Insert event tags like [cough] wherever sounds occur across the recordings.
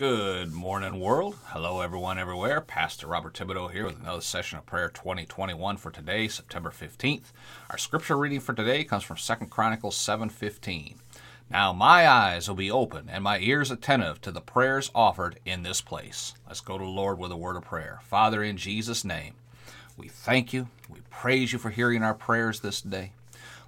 Good morning, world. Hello, everyone, everywhere. Pastor Robert Thibodeau here with another session of prayer 2021 for today, September 15th. Our scripture reading for today comes from 2 Chronicles 7:15. Now my eyes will be open and my ears attentive to the prayers offered in this place. Let's go to the Lord with a word of prayer. Father, in Jesus' name, we thank you. We praise you for hearing our prayers this day.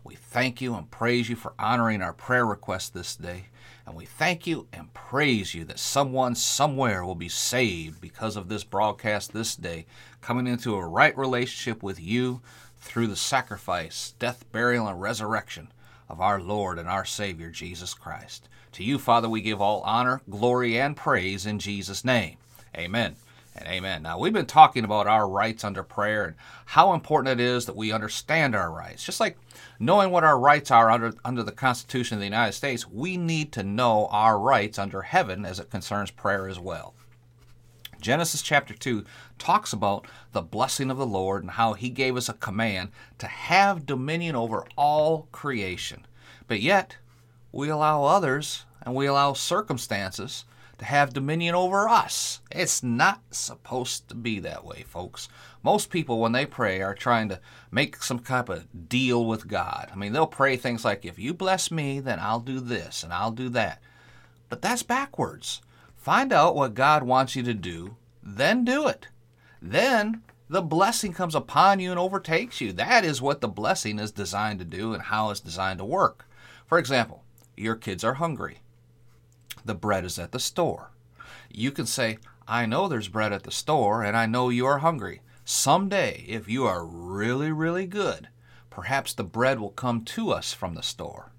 We thank you and praise you for honoring our prayer requests this day. And we thank you and praise you that someone somewhere will be saved because of this broadcast this day, coming into a right relationship with you through the sacrifice, death, burial, and resurrection of our Lord and our Savior, Jesus Christ. To you, Father, we give all honor, glory, and praise in Jesus' name. Amen and amen. Now, we've been talking about our rights under prayer and how important it is that we understand our rights. Just like knowing what our rights are under, under the Constitution of the United States, we need to know our rights under heaven as it concerns prayer as well. Genesis chapter 2 talks about the blessing of the Lord and how he gave us a command to have dominion over all creation. But yet, we allow others and we allow circumstances to have dominion over us. It's not supposed to be that way, folks. Most people, when they pray, are trying to make some type of deal with God. I mean, they'll pray things like, if you bless me, then I'll do this and I'll do that. But that's backwards. Find out what God wants you to do, then do it. Then the blessing comes upon you and overtakes you. That is what the blessing is designed to do and how it's designed to work. For example, your kids are hungry the bread is at the store. You can say, I know there's bread at the store and I know you are hungry. Someday, if you are really, really good, perhaps the bread will come to us from the store.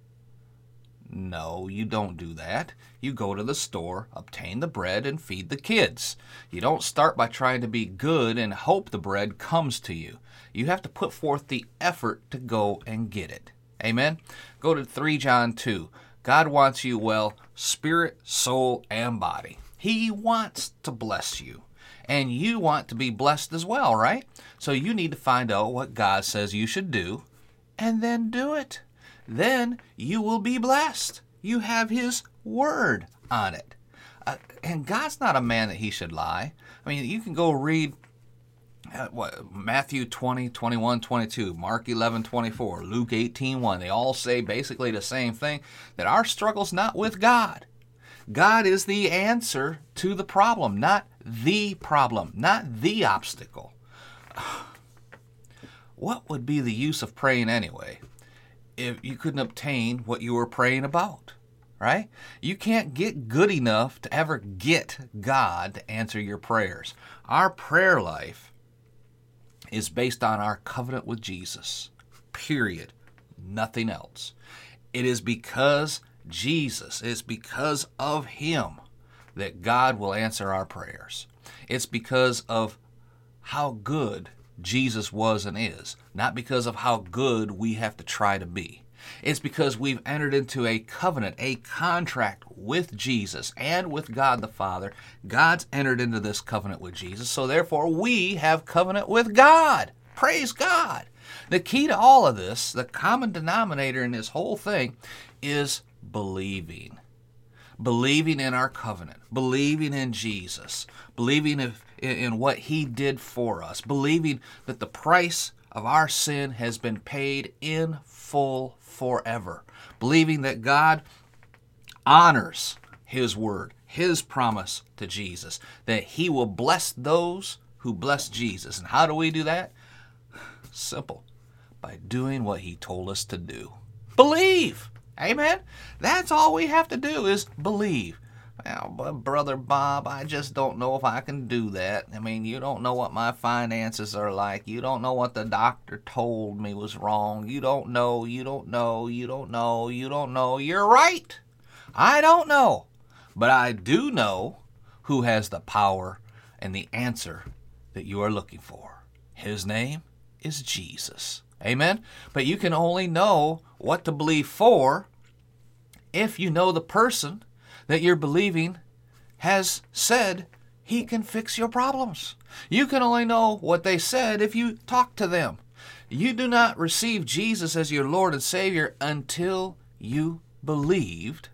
No, you don't do that. You go to the store, obtain the bread, and feed the kids. You don't start by trying to be good and hope the bread comes to you. You have to put forth the effort to go and get it. Amen? Go to 3 John 2. God wants you well, spirit, soul, and body. He wants to bless you. And you want to be blessed as well, right? So you need to find out what God says you should do and then do it. Then you will be blessed. You have His word on it. Uh, and God's not a man that he should lie. I mean, you can go read Uh, what Matthew 20, 21, 22, Mark 11, 24, Luke 18, 1. They all say basically the same thing that our struggle's not with God. God is the answer to the problem, not the problem, not the obstacle. [sighs] What would be the use of praying anyway if you couldn't obtain what you were praying about? Right? You can't get good enough to ever get God to answer your prayers. Our prayer life is based on our covenant with Jesus. Period. Nothing else. It is because Jesus, it's because of Him that God will answer our prayers. It's because of how good Jesus was and is, not because of how good we have to try to be. It's because we've entered into a covenant, a contract with Jesus and with God the Father. God's entered into this covenant with Jesus, so therefore we have covenant with God. Praise God. The key to all of this, the common denominator in this whole thing, is believing. Believing in our covenant, believing in Jesus, believing in what He did for us, believing that the price of our sin has been paid in full forever. Believing that God honors His word, His promise to Jesus, that He will bless those who bless Jesus. And how do we do that? [sighs] Simple by doing what He told us to do. Believe. Amen. That's all we have to do is believe. Well, but brother Bob, I just don't know if I can do that. I mean, you don't know what my finances are like. You don't know what the doctor told me was wrong. You don't know, you don't know, you don't know, you don't know. You're right. I don't know. But I do know who has the power and the answer that you are looking for. His name is Jesus. Amen. But you can only know what to believe for if you know the person that you're believing has said he can fix your problems. You can only know what they said if you talk to them. You do not receive Jesus as your Lord and Savior until you believed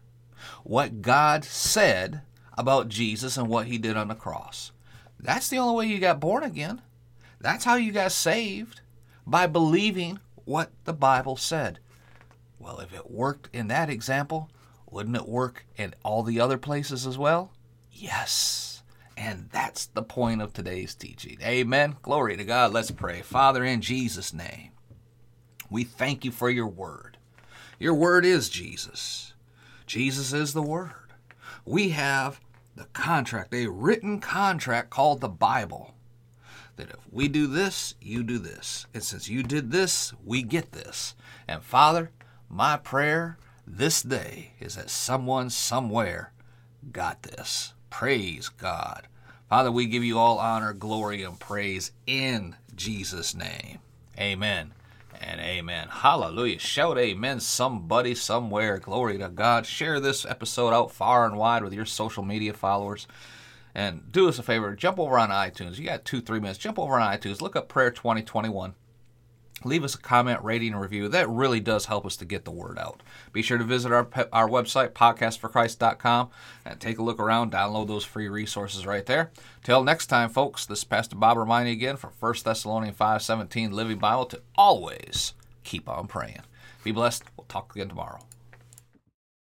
what God said about Jesus and what he did on the cross. That's the only way you got born again. That's how you got saved by believing what the Bible said. Well, if it worked in that example, wouldn't it work in all the other places as well? Yes. And that's the point of today's teaching. Amen. Glory to God. Let's pray. Father, in Jesus' name, we thank you for your word. Your word is Jesus. Jesus is the word. We have the contract, a written contract called the Bible. That if we do this, you do this. And since you did this, we get this. And Father, my prayer this day is that someone somewhere got this. Praise God. Father, we give you all honor, glory, and praise in Jesus' name. Amen and amen. Hallelujah. Shout amen, somebody, somewhere. Glory to God. Share this episode out far and wide with your social media followers. And do us a favor, jump over on iTunes. You got two, three minutes. Jump over on iTunes. Look up Prayer 2021 leave us a comment, rating, and review. That really does help us to get the word out. Be sure to visit our, our website, podcastforchrist.com, and take a look around, download those free resources right there. Till next time, folks, this is Pastor Bob reminding again from 1 Thessalonians 5.17 Living Bible to always keep on praying. Be blessed. We'll talk again tomorrow.